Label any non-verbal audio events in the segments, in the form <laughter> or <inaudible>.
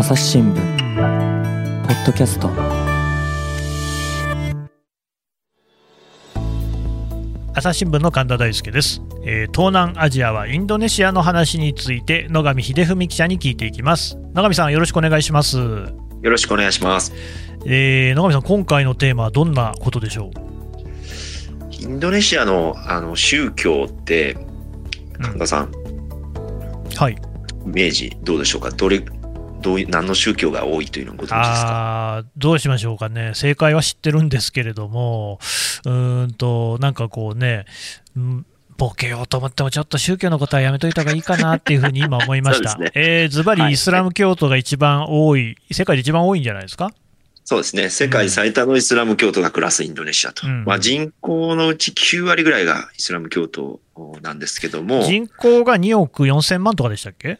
朝日新聞ポッドキャスト。朝日新聞の神田大輔です、えー東南アジアはインドネシアの話について野上秀文記者に聞いていきます。野上さんよろしくお願いします、よろしくお願いします。えー野上さん今回のテーマはどんなことでしょインドネシアのあの宗教って、うん神田さん、うはい。イメージどうでしょうか？どれ、どういう、何の宗教が多いというのをご存知ですか？どうしましょうかね。正解は知ってるんですけれどもうーんとなんかこうねうんボケようと思ってもちょっと宗教のことはやめといた方がいいかなっていうふうに今思いました。<laughs> そうですえーズバはい。リイスラム教徒が一番多い、世界で一番多いんじゃないですか？そうですね。世界最多のイスラム教徒が暮らすインドネシアと。うん。まあ人口のうち9割ぐらいがイスラム教徒なんですけども、人口が2億4000万とかでしたっけ？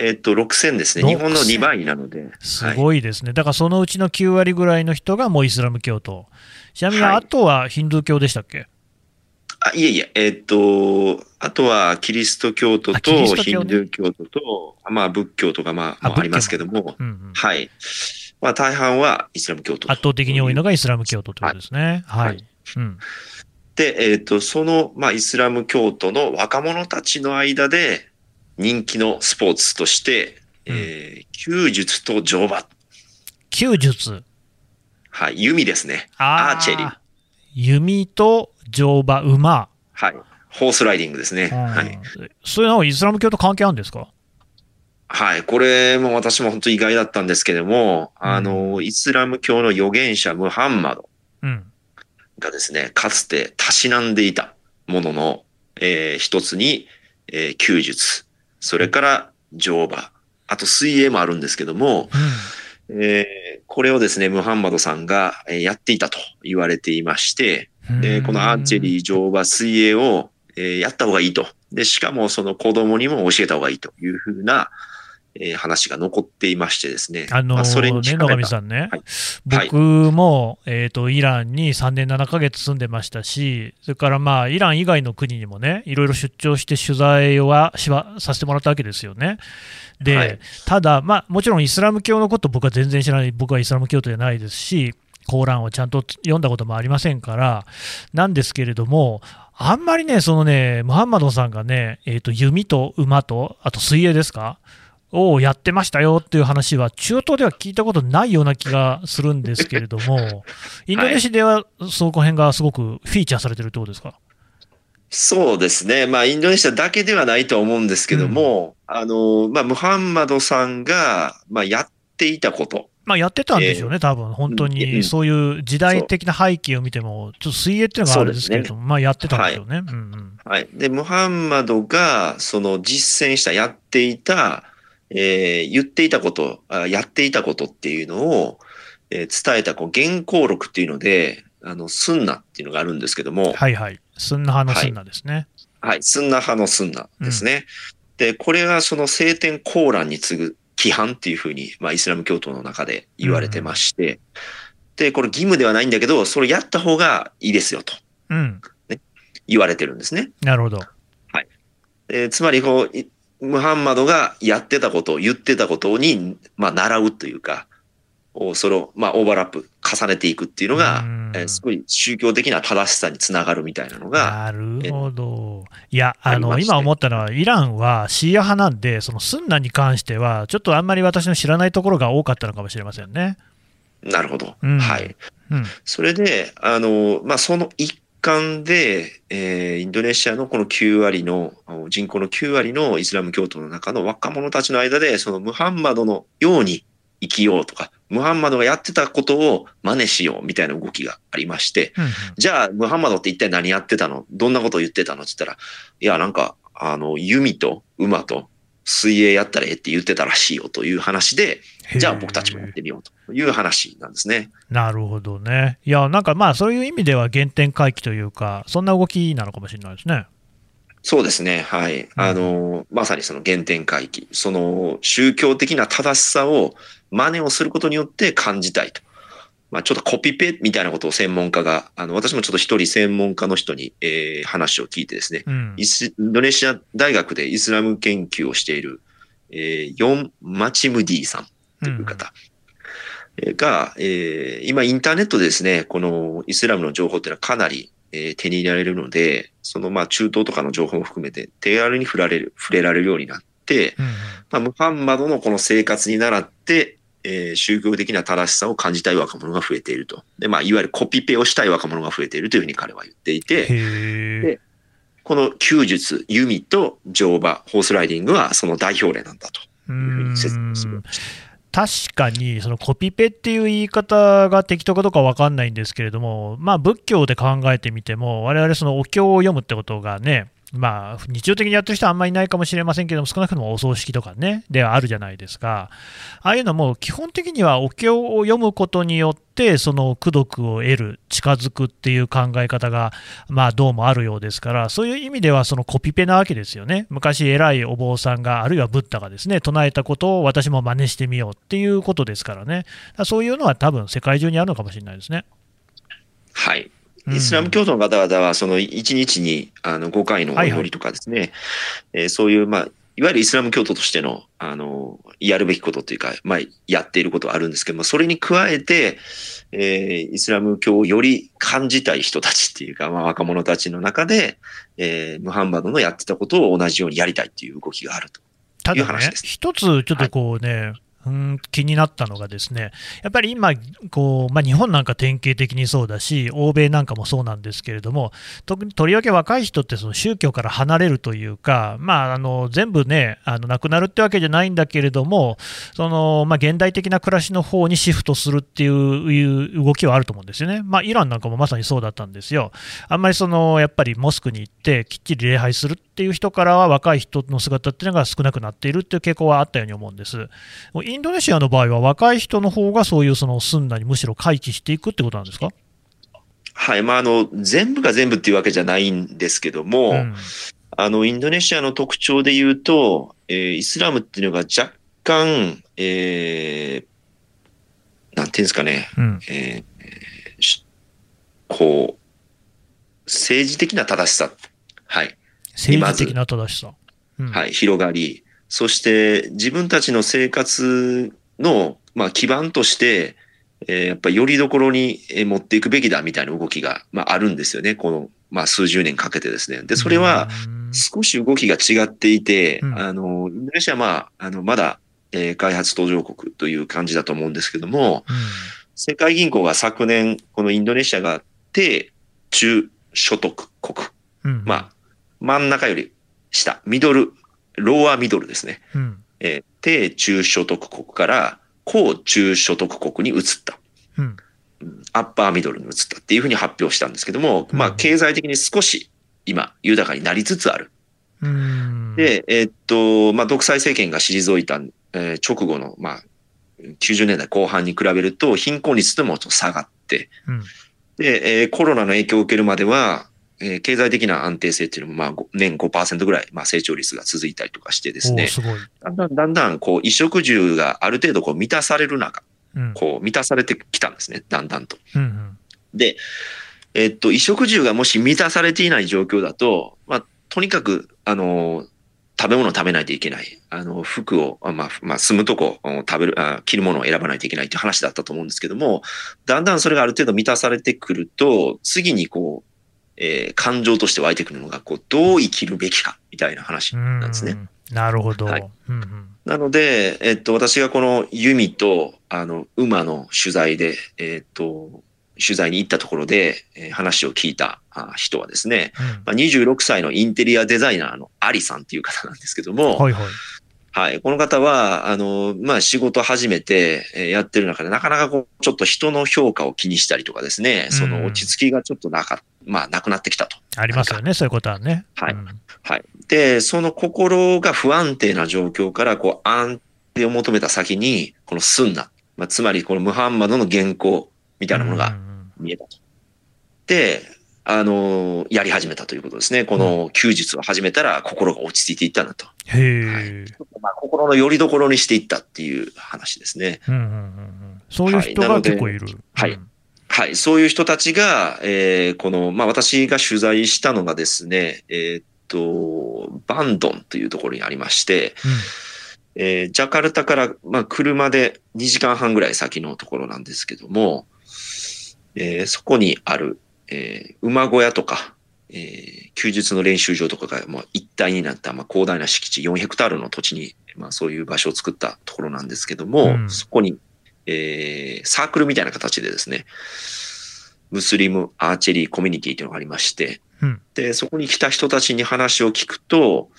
えっと、6000ですね。日本の6000 2倍なので。すはい。ごいですね、だからそのうちの9割ぐらいの人がもうイスラム教徒、ちなみにはい。あとはヒンドゥー教でしたっけ、あいえいえ、えっと、あとはキリスト教徒とヒンドゥー教徒と、まあ仏教とかまあ、あまあありますけども、うんうん、はい。まあ大半はイスラム教徒。圧倒的に多いのがイスラム教徒ということですね。はい、はい。うん。で、えっ、と、その、まあ、イスラム教徒の若者たちの間で人気のスポーツとして、うんえー弓術と乗馬。弓術、はい。弓ですね。あアーチェリー。弓と乗馬、馬、はい。ホースライディングですね。うんはい。そういうのはイスラム教と関係あるんですか？はい。これも私も本当意外だったんですけども、うんあの、イスラム教の預言者ムハンマドうんがですね、かつてたしなんでいたものの、えー一つに、えー弓術、それから乗馬、あと水泳もあるんですけども、えーこれをですね、ムハンマドさんがえーやっていたと言われていまして、うん。で、このアーチェリー、乗馬、水泳を、えーやった方がいいと。で、しかもその子供にも教えた方がいいというふうな、えー話が残っていましてですね。あのまあ、それにね、野上さんね、はい僕も、えーと、イランに3年7ヶ月住んでましたし、それからまあイラン以外の国にもね、いろいろ出張して取材はしはさせてもらったわけですよね。で、はいただ、まあ、もちろんイスラム教のこと僕は全然知らない、僕はイスラム教徒じゃないですし、コーランをちゃんと読んだこともありませんから、なんですけれども、あんまりね、そのね、ムハンマドさんがね、えーと弓と馬と、あと水泳ですか、をやってましたよっていう話は、中東では聞いたことないような気がするんですけれども、<laughs> インドネシアではそこ辺がすごくフィーチャーされてるってことですか？そうですね。まあ、インドネシアだけではないとは思うんですけども、あの、まあ、ムハンマドさんが、まあ、やっていたこと。まあ、やってたんでしょうね、多分本当うんにそういう時代的な背景を見ても、ちょっと水泳っていうのがあれですけれども、まあ、やってたんでしょうね。うんうんはい。で、ムハンマドが、その実践した、やっていた、えー言っていたことあ、やっていたことっていうのを、えー伝えた、こう、原稿録っていうので、あの、スンナっていうのがあるんですけども、はいはい、スンナ派のスンナですね。はい、スンナ派のスンナですね。で、これがその聖典コーランに次ぐ規範っていうふうに、まあ、イスラム教徒の中で言われてまして、で、これ義務ではないんだけど、それやった方がいいですよと。うん、言われてるんですね。なるほど。えーつまりこう、いムハンマドがやってたこと、言ってたことに、まあ、習うというか、おそれを、まあ、オーバーラップ、重ねていくっていうのがうん、えーすごい宗教的な正しさにつながるみたいなのが、なるほど。いや、あの、今思ったのは、イランはシーア派なんで、そのスンナに関しては、ちょっとあんまり私の知らないところが多かったのかもしれませんね。なるほど。うんはい。うん。それで、あの、まあ、その一環で、えーインドネシアのこの9割の、人口の9割のイスラム教徒の中の若者たちの間で、そのムハンマドのように生きようとか、ムハンマドがやってたことを真似しようみたいな動きがありまして、うんうん。じゃあ、ムハンマドって一体何やってたの？どんなことを言ってたの？って言ったら、いや、なんか、あの、弓と馬と水泳やったらええって言ってたらしいよという話で、じゃあ僕たちもやってみようという話なんですね。なるほどね。いや、なんかまあ、そういう意味では原点回帰というか、そんな動きなのかもしれないですね。そうですね。はい。あの、まさにその原点回帰。その宗教的な正しさを真似をすることによって感じたいと。まあちょっとコピペみたいなことを専門家が、あの、私もちょっと一人専門家の人に、えー話を聞いてですね、うんイ。スインドネシア大学でイスラム研究をしている、えーヨン・マチムディさんという方が、えー今インターネットでですね、このイスラムの情報っていうのはかなり、えー手に入れられるので、そのまあ中東とかの情報も含めて手軽に触られる、触れられるようになって、うんうんまあ、ムハンマドのこの生活に倣って、えー宗教的な正しさを感じたい若者が増えていると。で、まあ、いわゆるコピペをしたい若者が増えているというふうに彼は言っていて、で。この弓術、弓と乗馬、ホースライディングはその代表例なんだとういうふうに説明すんる。確かに、そのコピペっていう言い方が適当かどうかわかんないんですけれども、まあ、仏教で考えてみても、我々そのお経を読むってことがね、まあ、日常的にやってる人はあんまりいないかもしれませんけども、少なくともお葬式とかね、ではあるじゃないですか。ああいうのも、基本的にはお経を読むことによって、その功徳を得る、近づくっていう考え方が、まあ、どうもあるようですから、そういう意味では、そのコピペなわけですよね。昔、偉いお坊さんが、あるいはブッダがですね、唱えたことを私も真似してみようっていうことですからね。そういうのは多分、世界中にあるのかもしれないですね。はい。うん。イスラム教徒の方々は、その1日にあの5回のお祈りとかですね、えーそういう、まあ、いわゆるイスラム教徒としての、あの、やるべきことというか、まあ、やっていることはあるんですけども、それに加えて、えーイスラム教をより感じたい人たちっていうか、まあ、若者たちの中で、えームハンマドのやってたことを同じようにやりたいっていう動きがあると。ただねいう話で、す。一つちょっとこうね、うん、気になったのがですね、やっぱり今、こうまあ、日本なんか典型的にそうだし、欧米なんかもそうなんですけれども、特にとりわけ若い人ってその宗教から離れるというか、まあ、あの全部ね、あのなくなるってわけじゃないんだけれども、そのまあ、現代的な暮らしの方にシフトするっていう動きはあると思うんですよね。まあ、イランなんかもまさにそうだったんですよ。あんまりそのやっぱりモスクに行って、きっちり礼拝するっいう人からは、若い人の姿っていうのが少なくなっているっていう傾向はあったように思うんです。インドネシアの場合は、若い人の方がそういうそのスンナにむしろ回帰していくってことなんですか、はい。まあ、あの、全部が全部っていうわけじゃないんですけども、うん。あの、インドネシアの特徴で言うと、えーイスラムっていうのが若干、えー、なんていうんですかね、うん。えーしこう、政治的な正しさ、はい、政治的な正しさ。うん。はい、広がり、そして自分たちの生活の、まあ、基盤として、えーやっぱりよりどころにえー持っていくべきだみたいな動きが、まあ、あるんですよね。この、まあ、数十年かけてですね。で、それは、うん。少し動きが違っていて、うん。あの、インドネシアはまあ、あの、まだ、えー開発途上国という感じだと思うんですけども、世界銀行が昨年、このインドネシアが低中所得国、まあ、真ん中より下、ミドル、ローアミドルですね。うん。えー低中所得国から高中所得国に移った。うん。うん。アッパーミドルに移ったっていうふうに発表したんですけども、まあ、うん経済的に少し今、豊かになりつつある。うん。で、えーっと、まあ、独裁政権が退いた、えー直後の、まあ、90年代後半に比べると、貧困率とも下がって、うん。で、えーコロナの影響を受けるまでは、えー経済的な安定性っていうのも、まあ、ご年5%ぐらい、まあ、成長率が続いたりとかしてですね、す。だんだん、だんだん、こう、衣食住がある程度、こう、満たされる中、うんこう、満たされてきたんですね、だんだんと。うんうんで、えっと、衣食住がもし満たされていない状況だと、まあ、とにかく、あの、食べ物を食べないといけない。あの、服を、あまあ、まあ、住むとこ、うん食べるあ、着るものを選ばないといけないという話だったと思うんですけども、だんだんそれがある程度満たされてくると、次にこう、えー感情として湧いてくるのが、こう、どう生きるべきか、みたいな話なんですね。うん。なるほど。はい。うんうん。なので、えっと、私がこの弓と、あの、馬の取材で、えっと、取材に行ったところで、えー話を聞いたあ人はですね、うん。まあ、26歳のインテリアデザイナーのアリさんっていう方なんですけども、はい、はい。はい。この方は、あの、まあ、仕事始めてえーやってる中で、なかなかこう、ちょっと人の評価を気にしたりとかですね、その落ち着きがちょっとなか、まあ、なくなってきたと。ありますよね、そういうことはね。はいうんはい。で、その心が不安定な状況から、こう、安定を求めた先に、このスンナ、まあ、つまりこのムハンマドの原稿みたいなものがうんうん見えたと。で、あのやり始めたということですね。この休日を始めたら心が落ち着いていったんだと。へえ、まあ、心の拠り所にしていったっていう話ですね。うんうんうんうん。そういう人が結構いる。はいうんはい。そういう人たちが、えーこの、まあ、私が取材したのがですね、えーっと、バンドンというところにありまして、えージャカルタから、まあ、車で2時間半ぐらい先のところなんですけども、えーそこにある、えー馬小屋とか、えー休日の練習場とかが、まあ、一体になった、まあ、広大な敷地4ヘクタールの土地に、まあ、そういう場所を作ったところなんですけども、うんそこに、えーサークルみたいな形でですね、ムスリムアーチェリーコミュニティというのがありまして、うんで、そこに来た人たちに話を聞くと、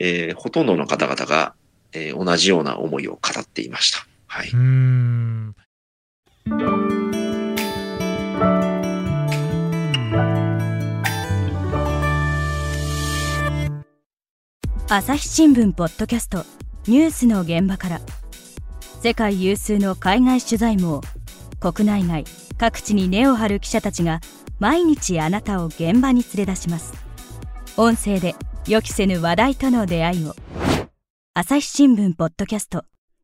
えーほとんどの方々が、えー同じような思いを語っていました。はい。うーん。朝日新聞ポッドキャストニュースの現場から世界有数の海外取材網国内外各地に根を張る記者たちが毎日あなたを現場に連れ出します。音声で予期せぬ話題との出会いを。朝日新聞ポッドキャスト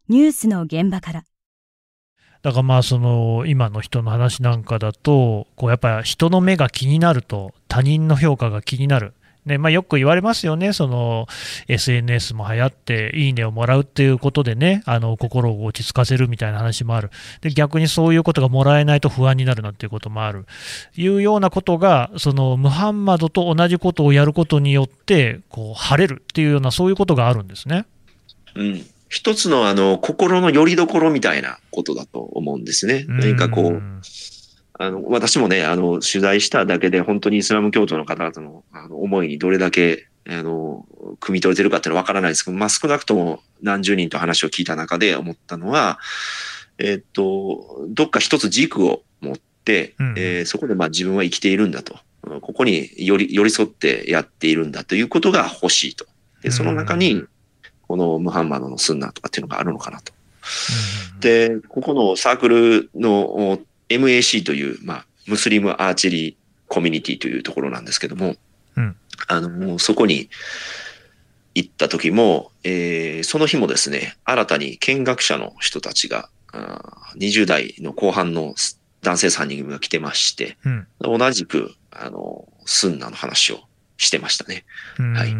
ニュースの現場から。だからまあその今の人の話なんかだとこうやっぱり人の目が気になると他人の評価が気になる、ねまあ、よく言われますよねその SNS も流行っていいねをもらうっていうことでねあの心を落ち着かせるみたいな話もあるで逆にそういうことがもらえないと不安になるなんていうこともあるいうようなことがそのムハンマドと同じことをやることによってこう晴れるっていうようなそういうことがあるんですね。うん。一つのあの、心の拠り所みたいなことだと思うんですね。何かこう、んあの、私もね、あの、取材しただけで本当にイスラム教徒の方々のあの思いにどれだけ、あの、汲み取れてるかっていうのはわからないですけど、まあ少なくとも何十人と話を聞いた中で思ったのは、えっと、どっか一つ軸を持って、うんえーそこでまあ自分は生きているんだと。ここに寄り寄り添ってやっているんだということが欲しいと。で、その中うに、このムハンマドのスンナとかっていうのがあるのかなと。うんで、ここのサークルのお MAC という、まあ、ムスリムアーチェリーコミュニティというところなんですけども、うんあの、もうそこに行った時も、えーその日もですね、新たに見学者の人たちが、あー20代の後半の男性3人組が来てまして、うん同じく、あの、スンナの話をしてましたね。はい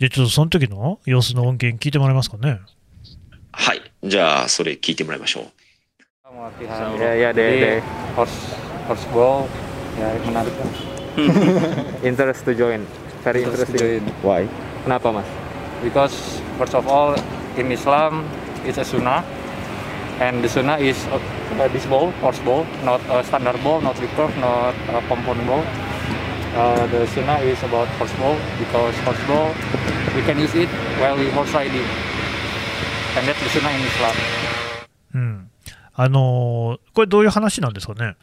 じゃあちょっとその時の様子の音源聞いてもらえますかね？はい。じゃあ、それ聞いてもらいましょう。Latihan ya ya deh deh. Horse horse ball. Ya menarik. Kan <laughs> interest to join. Very interesting. Why? kenapa mas? Because first of all in Islam it's a sunnah. And the sunnah is uh, this ball horse ball not a standard ball not recurve not a compound ball. Uh, the sunnah is about horse ball because horse ball we can use it while we horse riding. And that's the sunnah in Islam。あのーこれどういう話なんですかね？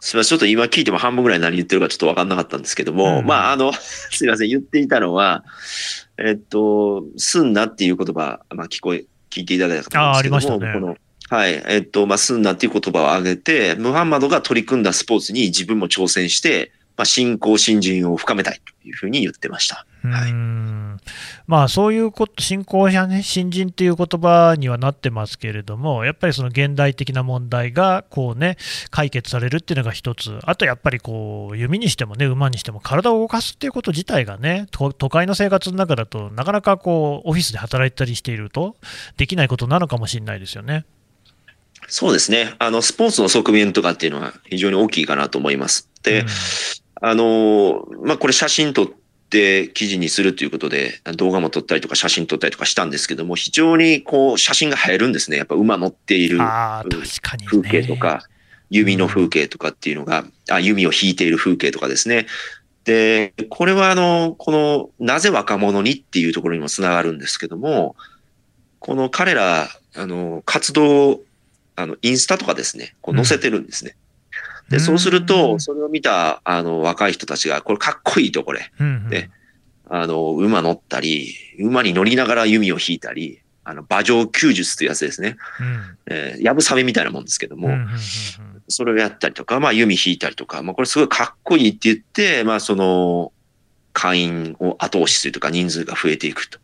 すみません。ちょっと今聞いても半分ぐらい何言ってるかちょっとわかんなかったんですけども、うんまあ、あの、すみません。言っていたのは、<laughs> えっと、スンナっていう言葉、まあ、聞こえ、聞いていただいたと思うんですけども、あありましたねこの、はい。えっと、まあ、スンナっていう言葉を挙げて、ムハンマドが取り組んだスポーツに自分も挑戦して、まあ、信仰、信心を深めたいというふうに言ってました。はいんまあそういうこと、信仰者ね、新人っていう言葉にはなってますけれども、やっぱりその現代的な問題がこうね、解決されるっていうのが一つ、あとやっぱりこう、弓にしてもね、馬にしても体を動かすっていうこと自体がね、と都会の生活の中だとなかなかこう、オフィスで働いたりしていると、できないことなのかもしれないですよね。そうですね。あの、スポーツの側面とかっていうのは非常に大きいかなと思います。で、うんあの、まあ、これ写真撮って記事にするということで、動画も撮ったりとか写真撮ったりとかしたんですけども、非常にこう写真が映えるんですね。やっぱ馬乗っている。風景とか、弓の風景とかっていうのが、あ、弓を引いている風景とかですね。で、これはあの、この、なぜ若者にっていうところにもつながるんですけども、この彼ら、あの、活動を、あの、インスタとかですね、こう載せてるんですね。で、そうするうと、んそれを見た、あの、若い人たちが、これかっこいいと、これ。うんうんねあの、馬乗ったり、馬に乗りながら弓を引いたり、あの、馬上弓術というやつですね。うんえー、やぶさめみたいなもんですけども、うんうんうんうんそれをやったりとか、まあ、弓引いたりとか、まあ、これすごいかっこいいって言って、まあ、その、会員を後押しするとか、人数が増えていくと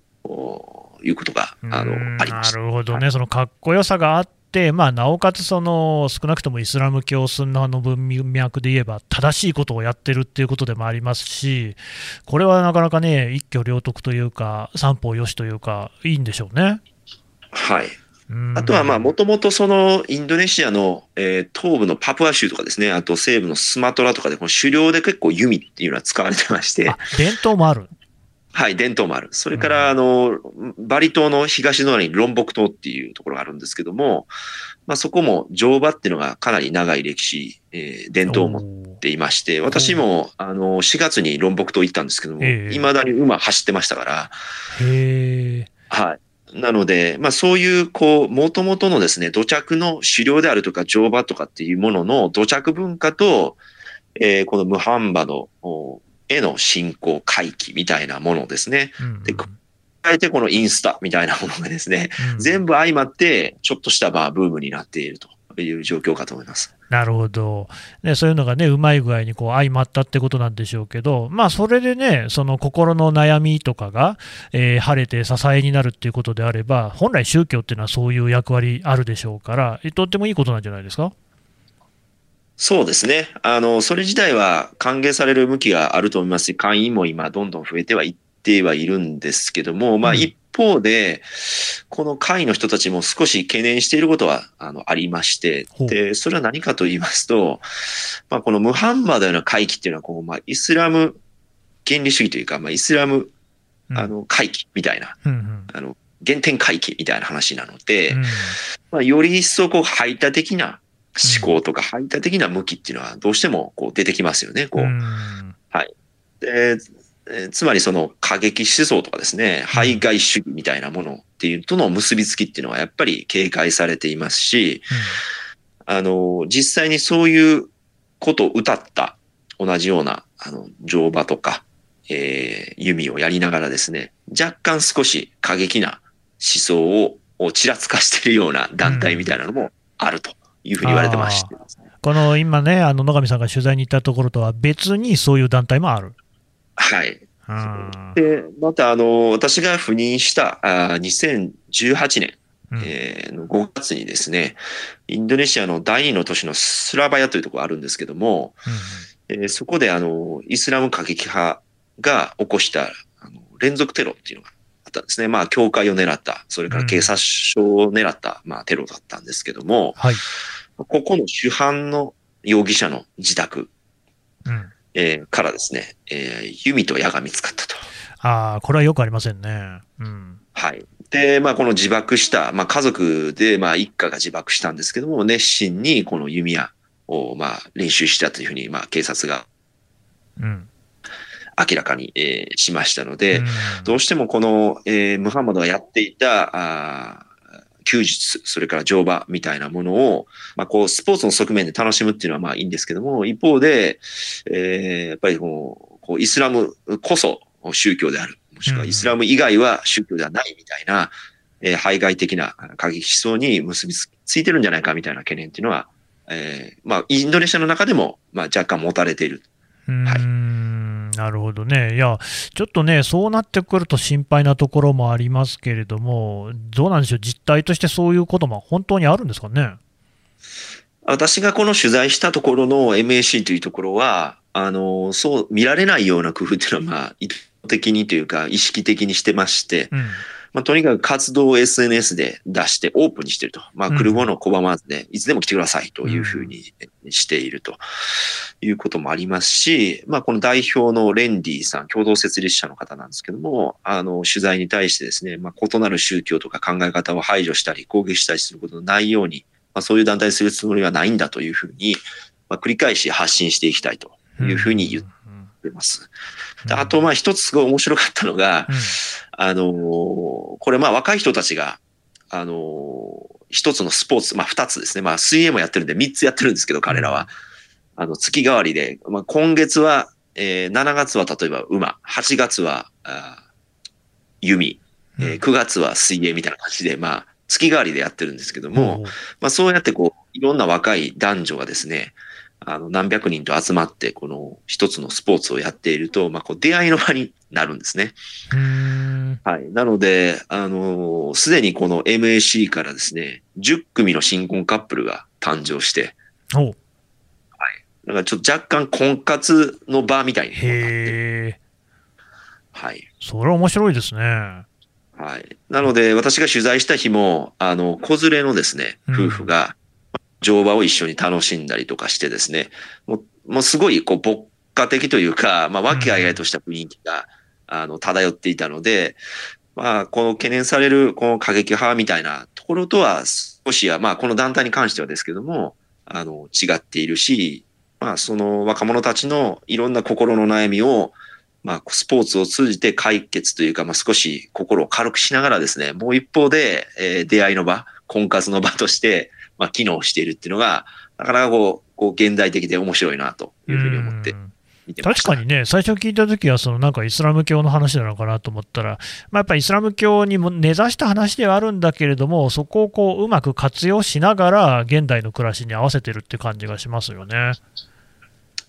いうことが、あのありました。なるほどね、そのかっこよさがあっまあ、なおかつその少なくともイスラム教スンナの文脈で言えば、正しいことをやってるっていうことでもありますし、これはなかなかね、一挙両得というか、三方よしというか、いいんでしょうね。はい。あとは、まあ、もともとそのインドネシアの、えー、東部のパプア州とかですね、あと西部のスマトラとかで、この狩猟で結構弓っていうのは使われてまして。伝統もある。はい、伝統もある。それから、あの、バリ島の東隣にロンボク島っていうところがあるんですけども、まあそこも乗馬っていうのがかなり長い歴史、えー、伝統を持っていまして、私も、あの、4月にロンボク島行ったんですけども、未だに馬走ってましたから。へはい。なので、まあそういう、こう、もともとのですね、土着の狩猟であるとか乗馬とかっていうものの土着文化と、えー、このムハンバのへの信仰回帰みたいなものですね。うんうん、で、加えてこのインスタみたいなものがですね、うん、全部相まって、ちょっとしたまあブームになっているという状況かと思います。なるほど、ね、そういうのがね、うまい具合にこう相まったってことなんでしょうけど、まあ、それでね、その心の悩みとかが、えー、晴れて支えになるっていうことであれば、本来、宗教っていうのはそういう役割あるでしょうから、とってもいいことなんじゃないですか？そうですね。あの、それ自体は歓迎される向きがあると思いますし、会員も今どんどん増えてはいってはいるんですけども、まあ一方で、この会の人たちも少し懸念していることは、あの、ありまして、で、それは何かと言いますと、まあこのムハンマドの回帰っていうのは、こう、まあイスラム原理主義というか、まあイスラム、あの、回帰みたいな、あの、原点回帰みたいな話なので、まあより一層こう排他的な思考とか排他的な向きっていうのはどうしてもこう出てきますよね。こう。はい。で、つまりその過激思想とかですね、排外主義みたいなものっていうとの結びつきっていうのはやっぱり警戒されていますし、あの、実際にそういうことを歌った同じような、あの、乗馬とか、えー、弓をやりながらですね、若干少し過激な思想をちらつかしているような団体みたいなのもあると。いうふうに言われてまして、この今ね、あの野上さんが取材に行ったところとは別にそういう団体もある。はい。で、また、あの、私が赴任したあ2018年、うん、えー、の5月にですね、インドネシアの第二の都市のスラバヤというところがあるんですけども、うん、えー、そこであの、イスラム過激派が起こしたあの連続テロっていうのがあったんですね。まあ、教会を狙った、それから警察署を狙った、まあ、テロだったんですけども、はい。ここの主犯の容疑者の自宅、うんえー、からですね、えー、弓と矢が見つかったと。ああ、これはよくありませんね。うん、はい。で、まあ、この自爆した、まあ、家族で、まあ、一家が自爆したんですけども、熱心にこの弓矢を、まあ、練習したというふうに、まあ、警察が、うん。明らかに、えー、しましたので、うん、どうしてもこの、えー、ムハンマドがやっていた、あ休日、それから乗馬みたいなものを、まあ、こう、スポーツの側面で楽しむっていうのはまあいいんですけども、一方で、えー、やっぱりこう、こうイスラムこそ宗教である。もしくはイスラム以外は宗教ではないみたいな、えー、排外的な過激思想に結びついてるんじゃないかみたいな懸念っていうのは、えー、まあ、インドネシアの中でも、まあ、若干持たれている。はい。なるほどね、いや、ちょっとね、そうなってくると心配なところもありますけれども、どうなんでしょう、実態としてそういうことも本当にあるんですかね？私がこの取材したところの MAC というところは、あの、そう見られないような工夫っていうのは、まあ、意図的にというか、意識的にしてまして、うんまあ、とにかく活動を SNS で出してオープンにしてると。まあ、来るものを拒まずで、いつでも来てくださいというふうにしているということもありますし、まあ、この代表のレンディさん、共同設立者の方なんですけども、あの、取材に対してですね、まあ、異なる宗教とか考え方を排除したり、攻撃したりすることのないように、まあ、そういう団体にするつもりはないんだというふうに、まあ、繰り返し発信していきたいというふうに言ってます。あと、まあ、一つすごい面白かったのが、あのこれまあ若い人たちが、あの一つのスポーツ、まあ二つですね。まあ水泳もやってるんで三つやってるんですけど、彼らは。あの、月替わりで、まあ今月は、えー、7月は例えば馬、8月は、あ弓、えー、9月は水泳みたいな感じで、まあ月替わりでやってるんですけども、まあそうやってこう、いろんな若い男女がですね、あの、何百人と集まって、この一つのスポーツをやっていると、まあ、こう、出会いの場になるんですね。んはい。なので、あのすでにこの MAC からですね、10組の新婚カップルが誕生して、おだからちょっと若干婚活の場みたいになってはい。それは面白いですね。はい。なので、私が取材した日も、あの、子連れのですね、うん夫婦が、乗馬を一緒に楽しんだりとかしてですね、もう、もうすごい、こう、牧歌的というか、まあ、和気あいあいとした雰囲気が、あの、漂っていたので、まあ、この懸念される、この過激派みたいなところとは、少しは、まあ、この団体に関してはですけども、あの、違っているし、まあ、その若者たちのいろんな心の悩みを、まあ、スポーツを通じて解決というか、まあ、少し心を軽くしながらですね、もう一方で、えー出会いの場、婚活の場として、まあ、機能しているっていうのが、なかなかこう、こう現代的で面白いなというふうに思って。確かにね、最初聞いたときは、そのなんかイスラム教の話なのかなと思ったら、まあ、やっぱりイスラム教にも根ざした話ではあるんだけれども、そこをこううまく活用しながら、現代の暮らしに合わせてるって感じがしますよね。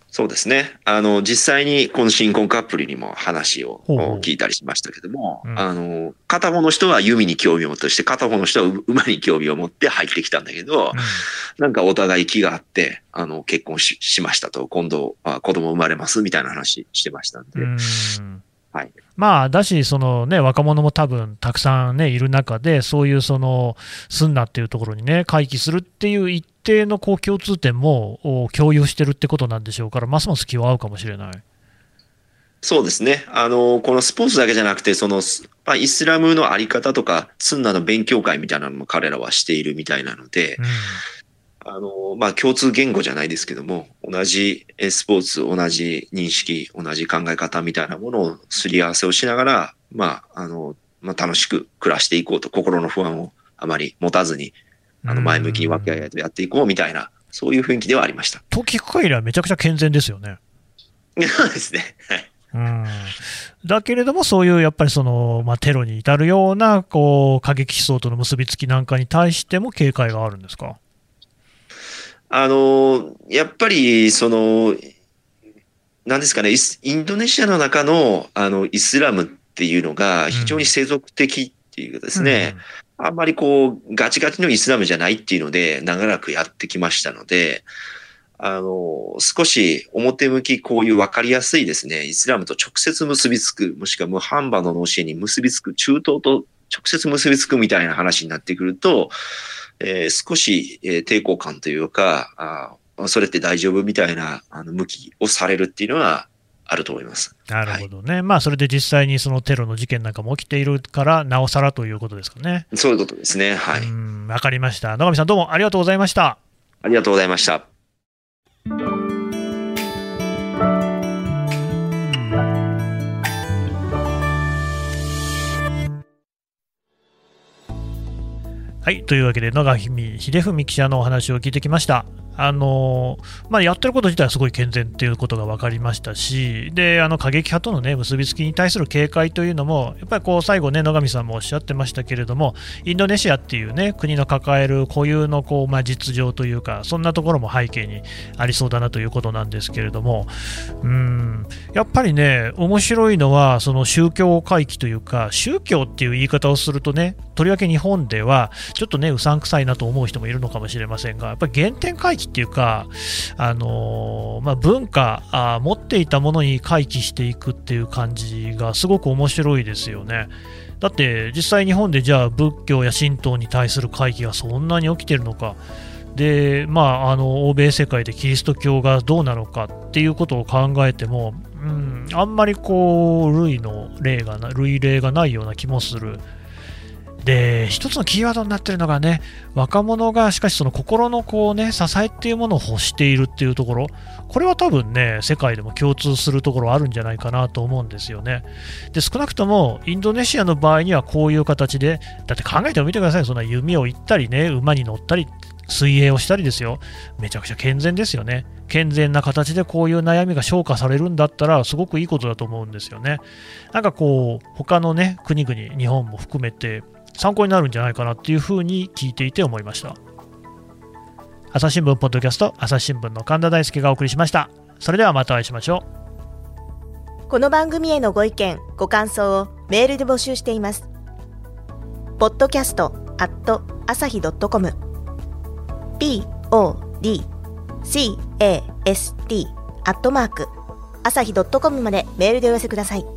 そうですね。あの、実際にこの新婚カップルにも話を聞いたりしましたけども、うん。あの、片方の人は弓に興味を持ってして、片方の人は <laughs> 馬に興味を持って入ってきたんだけど、なんかお互い気があって、あの、結婚ししましたと、今度、あ子供生まれますみたいな話してましたんで、うん。はい。まあ、だし、そのね、若者も多分たくさんね、いる中で、そういうその、スンナっていうところにね、回帰するっていう一定のこう共通点もお共有してるってことなんでしょうから、ますます気は合うかもしれない。そうですね。あの、このスポーツだけじゃなくて、その、まあ、イスラムのあり方とか、スンナの勉強会みたいなのも彼らはしているみたいなので、あの、まあ、共通言語じゃないですけども、同じえスポーツ、同じ認識、同じ考え方みたいなものをすり合わせをしながら、まあ、あの、まあ、楽しく暮らしていこうと、心の不安をあまり持たずに、あの、前向きに分け合いとやっていこうみたいな、そういう雰囲気ではありました。と聞く限りはめちゃくちゃ健全ですよね。そうですね。はい。うんだけれども、そういうやっぱりその、まあ、テロに至るようなこう過激思想との結びつきなんかに対しても警戒があるんですか？あの、やっぱり、その、なんですかね、イスインドネシアの中の、あの、イスラムっていうのが非常に世俗的っていうかですね、あんまりこう、ガチガチのイスラムじゃないっていうので、長らくやってきましたので、あの、少し表向きこういう分かりやすいですね、イスラムと直接結びつく、もしくはムハンバの教えに結びつく、中東と直接結びつくみたいな話になってくると、えー少し、えー抵抗感というか、あそれって大丈夫みたいなあの向きをされるっていうのはあると思います。なるほどね、まあそれで実際にそのテロの事件なんかも起きているから、なおさらということですかね。そういうことですね。はい。うんわかりました。野上さん、どうもありがとうございました。ありがとうございました。はい、というわけで野上秀文記者のお話を聞いてきました。あのまあ、やってること自体はすごい健全っていうことが分かりましたし、であの過激派との、ね、結びつきに対する警戒というのも、やっぱりこう最後、ね、野上さんもおっしゃってましたけれども、インドネシアっていう、ね、国の抱える固有のこう、まあ、実情というか、そんなところも背景にありそうだなということなんですけれども、うんやっぱりね、面白いのは、その宗教回帰というか、宗教っていう言い方をするとね、とりわけ日本では、ちょっとね、うさんくさいなと思う人もいるのかもしれませんが、やっぱり原点回帰っていうか、あのまあ、文化あ、持っていたものに回帰していくっていう感じがすごく面白いですよね。だって実際日本でじゃあ仏教や神道に対する回帰がそんなに起きてるのか。でまあ、あの欧米世界でキリスト教がどうなのかっていうことを考えても、うん、あんまりこう類の例がな類例がないような気もする。で一つのキーワードになってるのがね若者がしかしその心のこうね支えっていうものを欲しているっていうところ。これは多分ね世界でも共通するところあるんじゃないかなと思うんですよね。で少なくともインドネシアの場合にはこういう形でだって考えてみてくださいそんな弓を行ったりね馬に乗ったり水泳をしたりですよ。めちゃくちゃ健全ですよね。健全な形でこういう悩みが消化されるんだったらすごくいいことだと思うんですよね。なんかこう他のね国々日本も含めて参考になるんじゃないかなっていうふうに聞いていて思いました朝日新聞ポッドキャスト朝日新聞の神田大輔がお送りしましたそれではまたお会いしましょうこの番組へのご意見ご感想をメールで募集しています。podcast at 朝日 .com p o d c a s t アットマーク朝日 .com までメールでお寄せください。